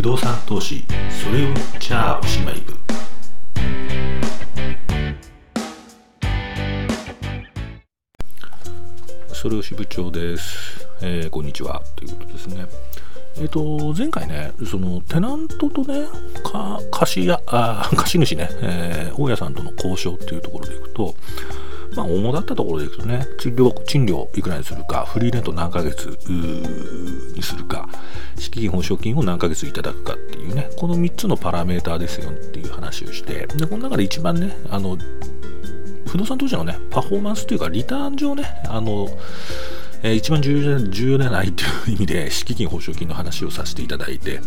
不動産投資それをじゃあおしまい部それを支部長です、えーこんにちは。ということですね。えっ、と前回ねそのテナントとねか貸し屋あー 貸主ね、えー大家さんとの交渉っていうところでいくとまあ、主だったところでいくとね、賃料、賃料いくらにするか、フリーレント何ヶ月うーにするか、敷金保証金を何ヶ月いただくかっていうね、この3つのパラメーターですよっていう話をして、で、この中で一番ね、あの、不動産投資のね、パフォーマンスというか、リターン上ね、あの、えー一番重要じゃ重要ではないという意味で、敷金保証金の話をさせていただいて、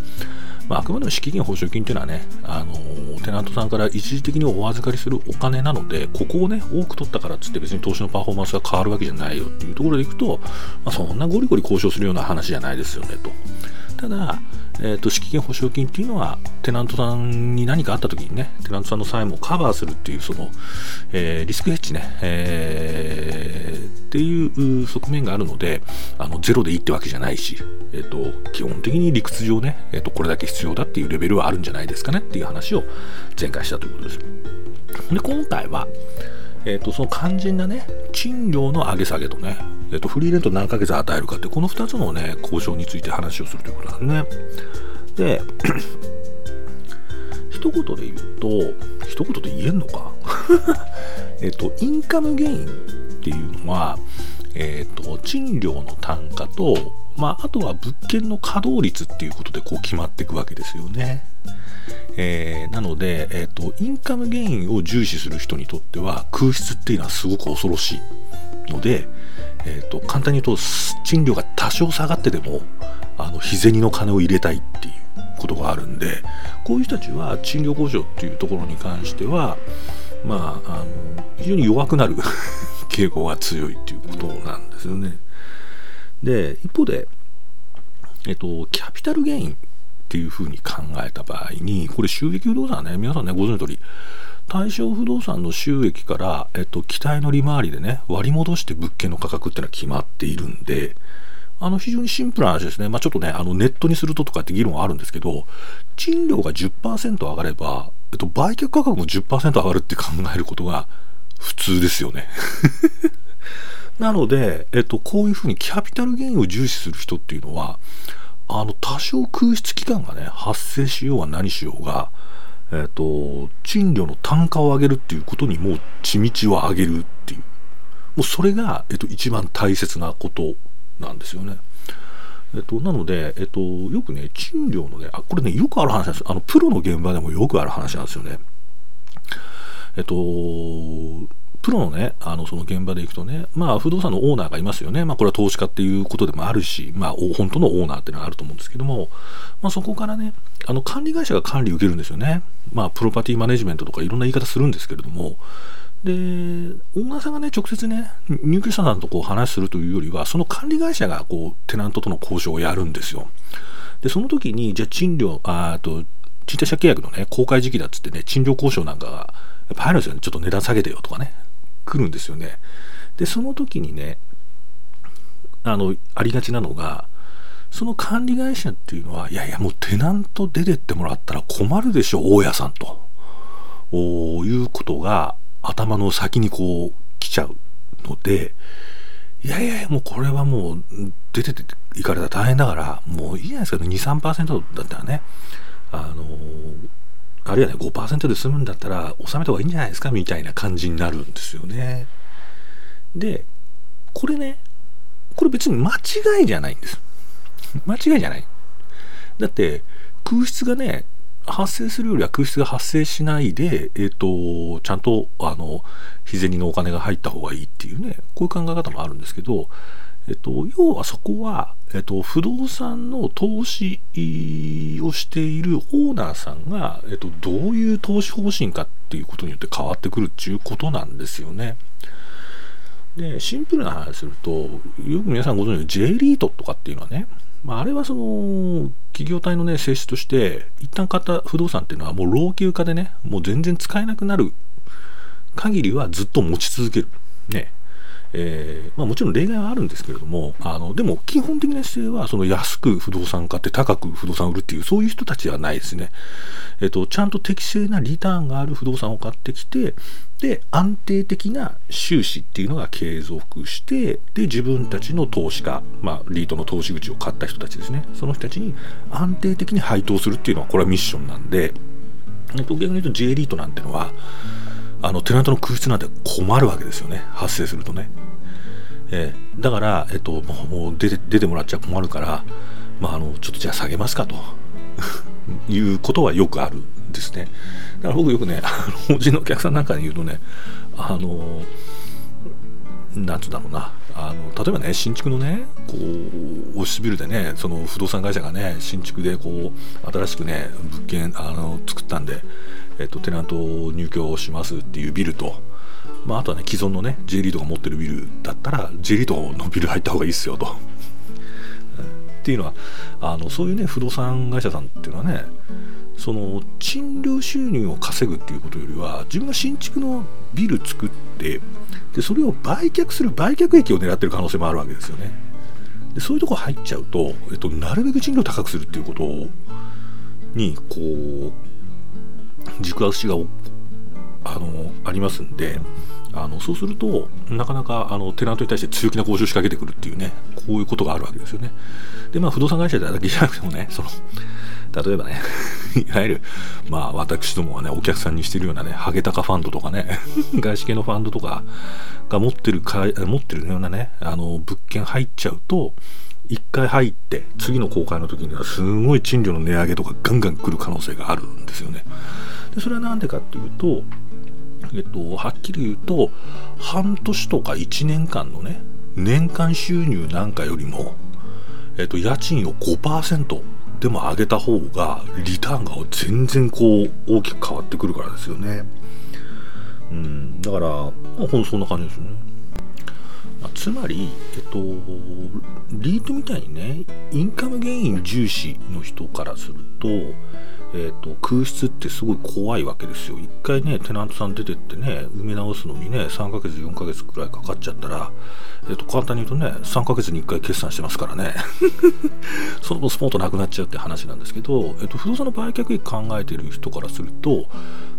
まあ、あくまでも敷金保証金というのはね、あのテナントさんから一時的にお預かりするお金なので、ここをね、多く取ったからっつって別に投資のパフォーマンスが変わるわけじゃないよっていうところでいくと、まあ、そんなゴリゴリ交渉するような話じゃないですよねと。ただ、えー、と敷金保証金っていうのはテナントさんに何かあった時にねテナントさんの債務をカバーするっていうその、えーリスクヘッジね、えーっていう側面があるのであのゼロでいいってわけじゃないし、えー、と基本的に理屈上ね、えー、とこれだけ必要だっていうレベルはあるんじゃないですかねっていう話を前回したということです。で今回はえー、とその肝心なね賃料の上げ下げとね、えー、とフリーレント何ヶ月与えるかってこの2つのね交渉について話をするということなんですね。で 一言で言うと一言で言えんのか？えっとインカムゲインっていうのはえっ、と賃料の単価とまああとは物件の稼働率っていうことでこう決まっていくわけですよねえーなので、えーと、インカムゲインを重視する人にとっては空室っていうのはすごく恐ろしいので、えーと簡単に言うと賃料が多少下がってでもあの日銭の金を入れたいっていうことがあるんでこういう人たちは賃料交渉っていうところに関してはまああの非常に弱くなる 傾向が強いっていうことなんですよね。で一方で、えっと、キャピタルゲインっていうふうに考えた場合にこれ収益不動産はね皆さんねご存知の通り対象不動産の収益から、えっと、期待の利回りでね割り戻して物件の価格っていうのは決まっているんであの非常にシンプルな話ですね、まあ、ちょっとねあのネットにするととかって議論あるんですけど賃料が10%上がれば、えっと、売却価格も10%上がるって考えることが普通ですよね。なので、えっと、こういうふうにキャピタルゲインを重視する人っていうのはあの多少空室期間がね発生しようが何しようが、えっと、賃料の単価を上げるっていうことにもう血道を上げるっていうもうそれが、えっと、一番大切なことなんですよね。えっと、なので、えっと、よくね、賃料のね、あ、これね、よくある話なんです。あの、プロの現場でもよくある話なんですよね。えっと、プロのね、あの、その現場で行くとね、まあ、不動産のオーナーがいますよね。まあ、これは投資家っていうことでもあるし、まあ、本当のオーナーっていうのがあると思うんですけども、まあ、そこからね、あの、管理会社が管理受けるんですよね。まあ、プロパティマネジメントとかいろんな言い方するんですけれども、で、オーナーさんがね、直接ね、入居者さんとこう話するというよりは、その管理会社がこう、テナントとの交渉をやるんですよ。で、その時に、じゃあ賃料、ああと、賃貸借契約のね、公開時期だっつってね、賃料交渉なんかが、やっぱ入るんですよね。ちょっと値段下げてよとかね、来るんですよね。で、その時にね、あの、ありがちなのが、その管理会社っていうのは、いやいや、もうテナント出てってもらったら困るでしょ、大家さんと。おいうことが頭の先にこう来ちゃうので、いやいやいや、もうこれはもう出てていかれたら大変だから、もういいじゃないですか、2、3%だったらね、あのあるいはね、5%で済むんだったら、収めた方がいいんじゃないですか、みたいな感じになるんですよね。で、これね、これ別に間違いじゃないんです。間違いじゃない。だって、空室がね、発生するよりは空室が発生しないで、えっ、と、ちゃんと、あの、日銭のお金が入った方がいいっていうね、こういう考え方もあるんですけど、えっと、要はそこは、えっと、不動産の投資をしているオーナーさんが、えっと、どういう投資方針かっていうことによって変わってくるっていうことなんですよね。で、シンプルな話すると、よく皆さんご存知の J リートとかっていうのはね、まあ、あれはその企業体のね性質として一旦買った不動産っていうのはもう老朽化でねもう全然使えなくなる限りはずっと持ち続けるねえー、まあ、もちろん例外はあるんですけれどもあのでも基本的な姿勢はその安く不動産買って高く不動産売るっていうそういう人たちではないですね、えっと、ちゃんと適正なリターンがある不動産を買ってきてで安定的な収支っていうのが継続してで自分たちの投資家、まあ、リートの投資口を買った人たちですね。その人たちに安定的に配当するっていうのはこれはミッションなんで、えっと、逆に言うと J リートなんてのはあのテナントの空室なんて困るわけですよね。発生するとね、えー、だから、えっと、もう出て出てもらっちゃ困るから、まあ、あのちょっとじゃあ下げますかと。いうことはよくあるんですね。だから僕よくね法人のお客さんなんかに言うとねあのなんつうんだろうな。あの例えばね新築のねこうオフィスビルでねその不動産会社がね新築でこう新しくね物件あの作ったんでえっと、テナント入居しますっていうビルと、まあ、あとはね既存のね J リードが持ってるビルだったら J リードのビル入った方がいいっすよと。っていうのはあのそういうね不動産会社さんっていうのはねその賃料収入を稼ぐっていうことよりは自分が新築のビル作ってでそれを売却する売却益を狙ってる可能性もあるわけですよね。でそういうとこ入っちゃうと、えっと、なるべく賃料高くするっていうことにこう軸足があのありますんであのそうするとなかなかあのテナントに対して強気な交渉を仕掛けてくるっていうねこういうことがあるわけですよね。でまあ不動産会社だけじゃなくてもねその例えばね いわゆるまあ私どもはねお客さんにしてるようなねハゲタカファンドとかね 外資系のファンドとかが持ってるか持ってるようなねあの物件入っちゃうと1回入って次の公開の時にはすごい賃料の値上げとかガンガン来る可能性があるんですよね。でそれは何でかっていうと、えっと、はっきり言うと半年とか1年間のね年間収入なんかよりも、えっと、家賃を5%でも上げた方がリターンが全然こう大きく変わってくるからですよね。うん、だから、まあ、ほんそんな感じですよね。まあ、つまり、えっと、リートみたいにね、インカムゲイン重視の人からすると、えーと、空室ってすごい怖いわけですよ。一回ね、テナントさん出てってね、埋め直すのにね、3ヶ月、4ヶ月くらいかかっちゃったら、えーと、簡単に言うとね、3ヶ月に1回決算してますからね、その後スポンとなくなっちゃうって話なんですけど、えーと、不動産の売却益考えてる人からすると、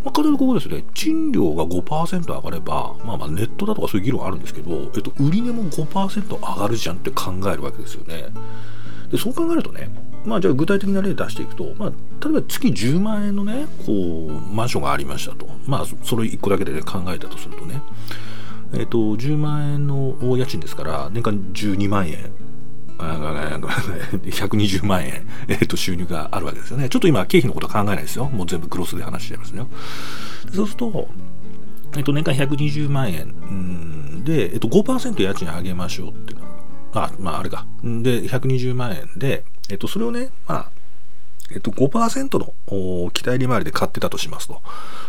まあ、仮にここですね、賃料が5%上がれば、まあまあネットだとかそういう議論あるんですけど、えっと、売値も5%上がるじゃんって考えるわけですよね。でそう考えるとね、まあ、じゃあ具体的な例出していくと、まあ、例えば月10万円のねこうマンションがありましたと、まあ、それ1個だけで、ね、考えたとするとね、えーと、10万円の家賃ですから年間12万円120万円、えー、と収入があるわけですよね。ちょっと今、経費のことは考えないですよ。もう全部クロスで話しちゃいますよ。そうすると、えっ、ー、と、年間120万円で、えっ、ー、と、5%家賃上げましょうっていうの、あ、まあ、あれか。で、120万円で、えっと、それをね、まあ、えっと、5%の期待利回りで買ってたとしますと。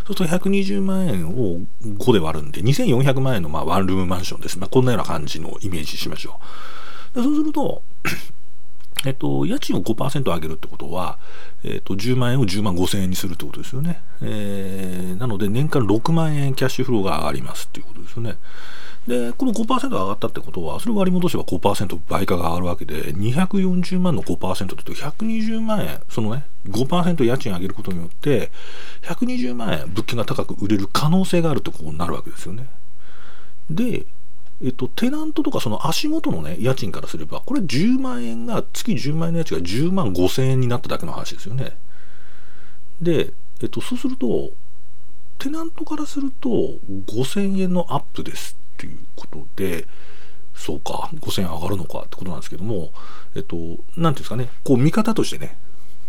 そうすると120万円を5で割るんで、2400万円のまあワンルームマンションです。まあ、こんなような感じのイメージしましょう。そうすると、えっと、家賃を5%上げるってことは、えっと、10万円を10万5千円にするってことですよね。えー、なので、年間6万円キャッシュフローが上がりますっていうことですよね。で、この5%上がったってことは、それを割り戻せば5%倍価が上がるわけで、240万の5%って言うと120万円、そのね、5%家賃上げることによって、120万円物件が高く売れる可能性があるってことになるわけですよね。で、えっと、テナントとかその足元のね、家賃からすれば、これ10万円が、月10万円の家賃が10万5千円になっただけの話ですよね。で、えっと、そうすると、テナントからすると5000円のアップですっていうことでそうか5000円上がるのかってことなんですけどもえっと何ていうんですかねこう見方としてね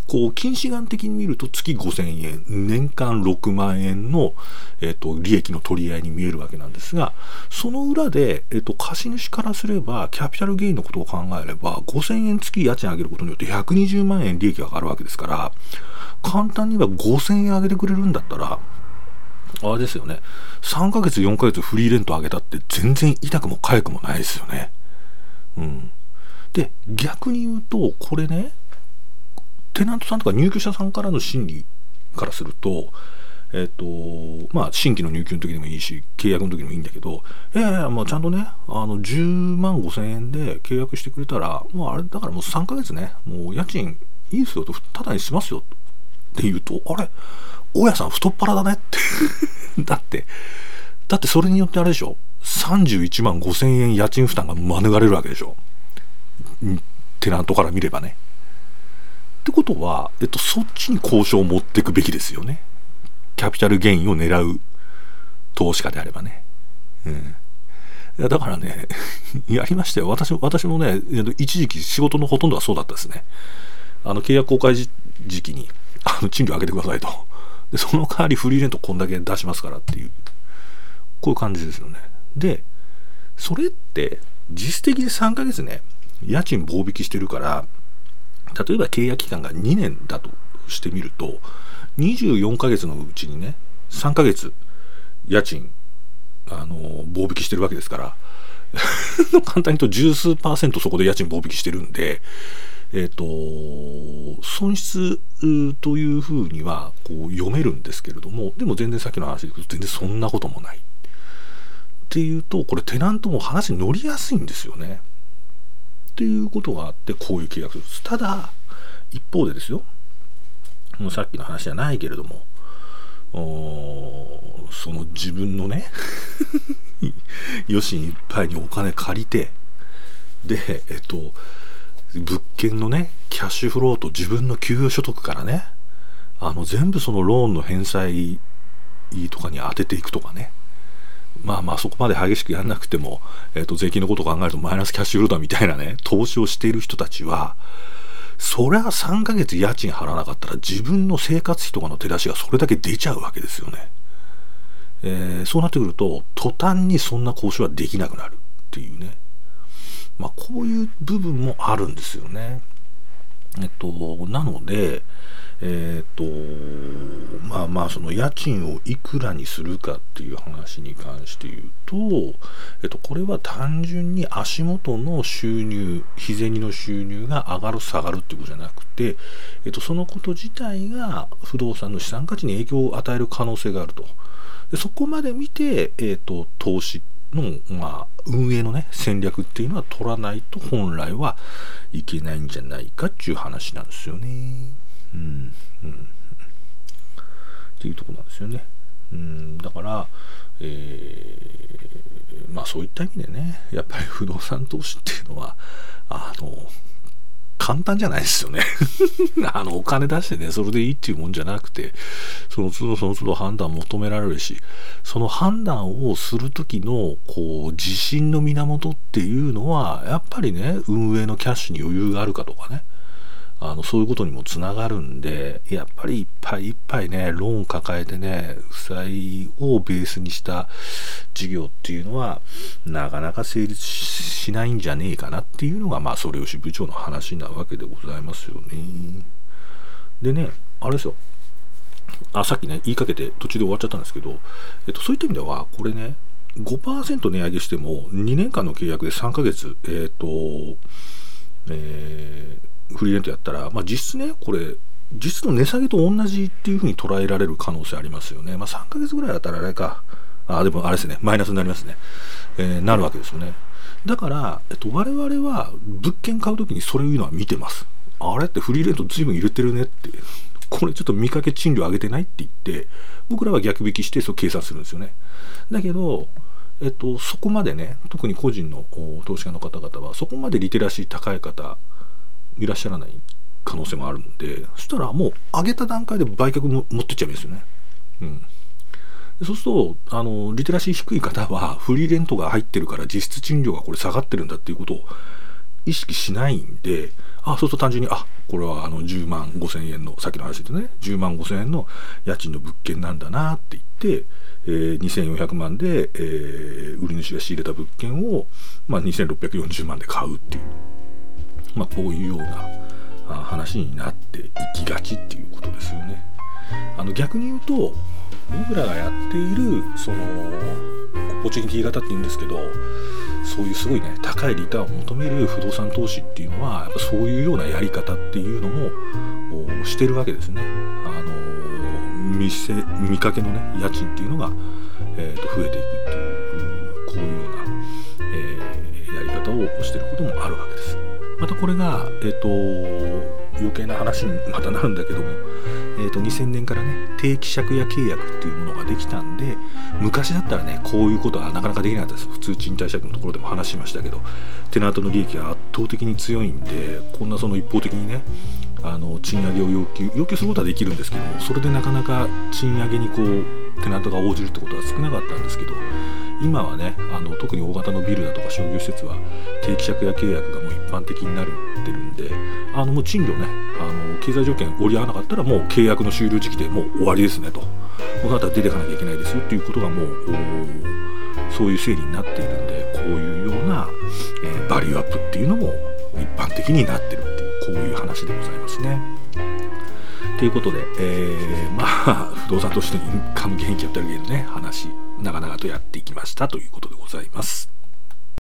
こう近視眼的に見ると月5000円年間6万円の、えっと、利益の取り合いに見えるわけなんですがその裏で、えっと、貸主からすればキャピタルゲインのことを考えれば5000円月家賃上げることによって120万円利益が上がるわけですから簡単に言えば5000円上げてくれるんだったらあれですよね。3ヶ月、4ヶ月フリーレント上げたって全然痛くも痒くもないですよね。うん。で、逆に言うと、これね、テナントさんとか入居者さんからの心理からすると、えっ、とまあ新規の入居の時でもいいし契約の時でもいいんだけどいやいやもうちゃんとねあの10万5千円で契約してくれたらもうあれだからもう3ヶ月ねもう家賃いいですよとただにしますよって言うとあれ大家さん太っ腹だねって だってだってそれによってあれでしょ31万5千円家賃負担が免れるわけでしょテナントから見ればね。ってことは、えっと、そっちに交渉を持っていくべきですよねキャピタルゲインを狙う投資家であればね。うん。いやだからね、やりましたよ。私私もね、一時期仕事のほとんどはそうだったですね。あの契約公開時期にあの賃料上げてくださいと。で、その代わりフリーレントこんだけ出しますからっていう、こういう感じですよね。で、それって実質的に3ヶ月ね、家賃棒引きしてるから、例えば契約期間が2年だとしてみると、24ヶ月のうちにね3ヶ月家賃あの棒引きしてるわけですから 簡単に言うと十数パーセントそこで家賃棒引きしてるんでえっ、ー、と損失というふうにはこう読めるんですけれどもでも全然さっきの話でいくと全然そんなこともない。っていうとこれテナントも話に乗りやすいんですよね。っていうことがあってこういう契約です。ただ一方でですよもうさっきの話じゃないけれどもその自分のね 余震いっぱいにお金借りてでえっと物件のねキャッシュフローと自分の給与所得からねあの全部そのローンの返済とかに当てていくとかねまあまあそこまで激しくやんなくても、えっと税金のことを考えるとマイナスキャッシュフローだみたいなね投資をしている人たちはそりゃ3ヶ月家賃払わなかったら自分の生活費とかの手出しがそれだけ出ちゃうわけですよね。えー、そうなってくると途端にそんな交渉はできなくなるっていうね。まあこういう部分もあるんですよね。えっと、なので、えっ、ー、とまあまあその家賃をいくらにするかっていう話に関して言うと、えっ、と、これは単純に足元の収入日銭の収入が上がる下がるっていうことじゃなくて、えっ、と、そのこと自体が不動産の資産価値に影響を与える可能性があるとでそこまで見て、えっと、投資の、まあ、運営のね戦略っていうのは取らないと本来はいけないんじゃないかっていう話なんですよね。うん、うん、っていうとこなんですよね。うん、だから、えー、まあそういった意味でねやっぱり不動産投資っていうのはあの簡単じゃないですよね。あのお金出してねそれでいいっていうもんじゃなくてその都度その都度判断求められるしその判断をする時のこう自信の源っていうのはやっぱりね運営のキャッシュに余裕があるかとかね。あのそういうことにもつながるんでやっぱりいっぱいいっぱいねローン抱えてね負債をベースにした事業っていうのはなかなか成立しないんじゃねえかなっていうのがまあそれ吉部長の話なわけでございますよね。でねあれですよあさっきね言いかけて途中で終わっちゃったんですけど、えっと、そういった意味ではこれね5%値上げしても2年間の契約で3ヶ月えっ、とえーフリーレントやったら、まあ、実質ねこれ実の値下げと同じっていうふうに捉えられる可能性ありますよね。まあ、3ヶ月ぐらいだったらあれか。あ、でもあれですね。マイナスになりますね。えー、なるわけですよね。だから、えっと、我々は物件買うときにそれいうのは見てます。あれってフリーレント随分入れてるねって。これちょっと見かけ賃料上げてないって言って、僕らは逆引きしてそう計算するんですよね。だけど、えっと、そこまでね、特に個人の投資家の方々は、そこまでリテラシー高い方、いらっしゃらない可能性もあるんでそしたらもう上げた段階で売却も持ってっちゃうんですよね。うん。そうするとあのリテラシー低い方はフリーレントが入ってるから実質賃料がこれ下がってるんだっていうことを意識しないんであそうすると単純にあこれはあの10万5千円のさっきの話でね。10万5千円の家賃の物件なんだなって言って、えー、2400万で、えー、売り主が仕入れた物件を、まあ、2640万で買うっていう。まあ、こういうような話になっていきがちっていうことですよね。あの逆に言うと僕らがやっているそのオポチュニティ型って言うんですけどそういうすごいね高いリターンを求める不動産投資っていうのはやっぱそういうようなやり方っていうのもしてるわけですね。あの見せ見かけのね家賃っていうのが、えー、と増えていくっていうこういうような、えー、やり方をしてることもあるわけです。またこれが、えーと、余計な話にまたなるんだけども、えーと、2000年からね定期借家契約っていうものができたんで昔だったらねこういうことはなかなかできなかったです。普通賃貸借のところでも話しましたけどテナントの利益が圧倒的に強いんでこんなその一方的にねあの賃上げを要求要求することはできるんですけどもそれでなかなか賃上げにこうテナントが応じるってことは少なかったんですけど今はねあの特に大型のビルだとか商業施設は定期借家契約がもう一般的になってるんであのもう賃料ねあの経済条件折り合わなかったらもうう契約の終了時期でもう終わりですねとこの後は出ていかなきゃいけないですよっていうことがもうそういう整理になっているんでこういうような、えー、バリューアップっていうのも一般的になってるっていうこういう話でございますね。ということで、えー、まあ不動産としてのインカム元気やったりのね話長々とやっていきましたということでございます。